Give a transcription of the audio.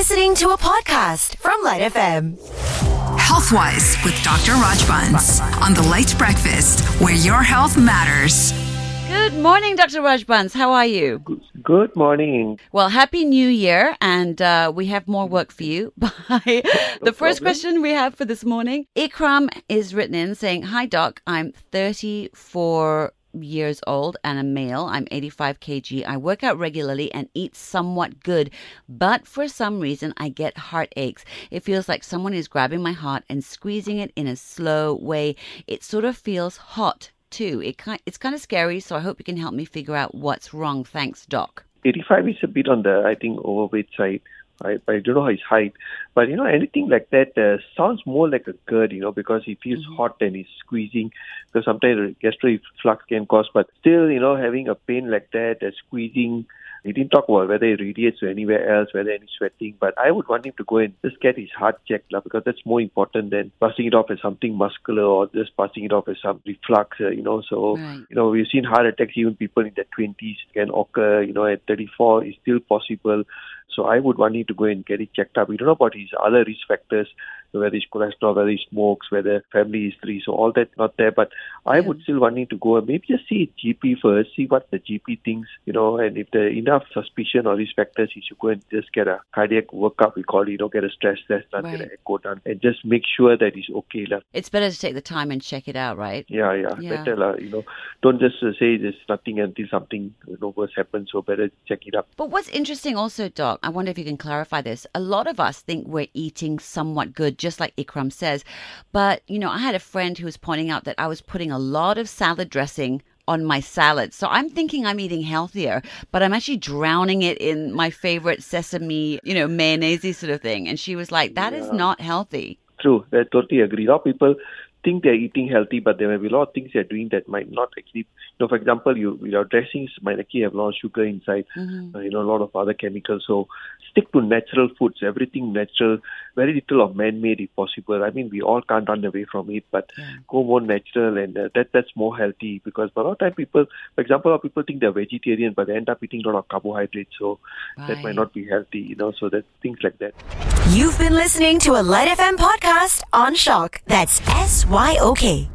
listening to a podcast from LITE FM. Healthwise with Dr. Rajbans on the LITE Breakfast, where your health matters. Good morning, Dr. Rajbans. How are you? Good morning. Well, Happy New Year, and uh, we have more work for you. Bye. the first question we have for this morning Ikram is written in saying, Hi, Doc. I'm 34 years old and a male. I'm 85 kg. I work out regularly and eat somewhat good, but for some reason I get heartaches. It feels like someone is grabbing my heart and squeezing it in a slow way. It sort of feels hot too. It kind, it's kind of scary, so I hope you can help me figure out what's wrong. Thanks, Doc. 85 is a bit on the, I think, overweight side. I, I don't know how his height, but you know anything like that uh, sounds more like a GERD, you know, because he feels Mm-hmm. hot and he's squeezing. Because sometimes gastro reflux can cause, but still, you know, having a pain like that, uh, squeezing. He didn't talk about whether it radiates to anywhere else, whether any sweating. But I would want him to go and just get his heart checked, lah, because that's more important than passing it off as something muscular or just passing it off as some reflux, uh, you know. So Right. you know, we've seen heart attacks, even people in their 20s can occur, you know, at 34 is still possible. So I would want him to go and get it checked up. We don't know about his other risk factors, whether it's cholesterol, whether he smokes, whether family history, so all that not there. But I Yeah. would still want him to go and maybe just see GP first, see what the GP thinks, you know, and if there enough suspicion or risk factors, he should go and just get a cardiac workup, we call it, you know, get a stress test done, get Right. an echo done, and just make sure that he's okay. lah. It's better to take the time and check it out, right? Yeah, yeah, Yeah. better lah. You know, don't just uh, say there's nothing until something you know worse happens. So better check it up. But what's interesting also, Doc, I wonder if you can clarify this. A lot of us think we're eating somewhat good, just like Ikram says. But, you know, I had a friend who was pointing out that I was putting a lot of salad dressing on my salad. So I'm thinking I'm eating healthier, but I'm actually drowning it in my favorite sesame, you know, mayonnaise sort of thing. And she was like, that is not healthy. True, I totally agree. A lot of people think they're eating healthy, but there may be a lot of things they're doing that might not actually. You know, for example, you your dressings might actually have a lot of sugar inside. Mm-hmm. Uh, you know, a lot of other chemicals. So stick to natural foods. Everything natural. Very little of man-made if possible. I mean, we all can't run away from it, but go more natural, and uh, that that's more healthy. Because a lot of time people, for example, a people think they're vegetarian, but they end up eating a lot of carbohydrates. So that might not be healthy. You know, so that things like that. You've been listening to a LITE FM podcast on SYOK. That's S Y O K.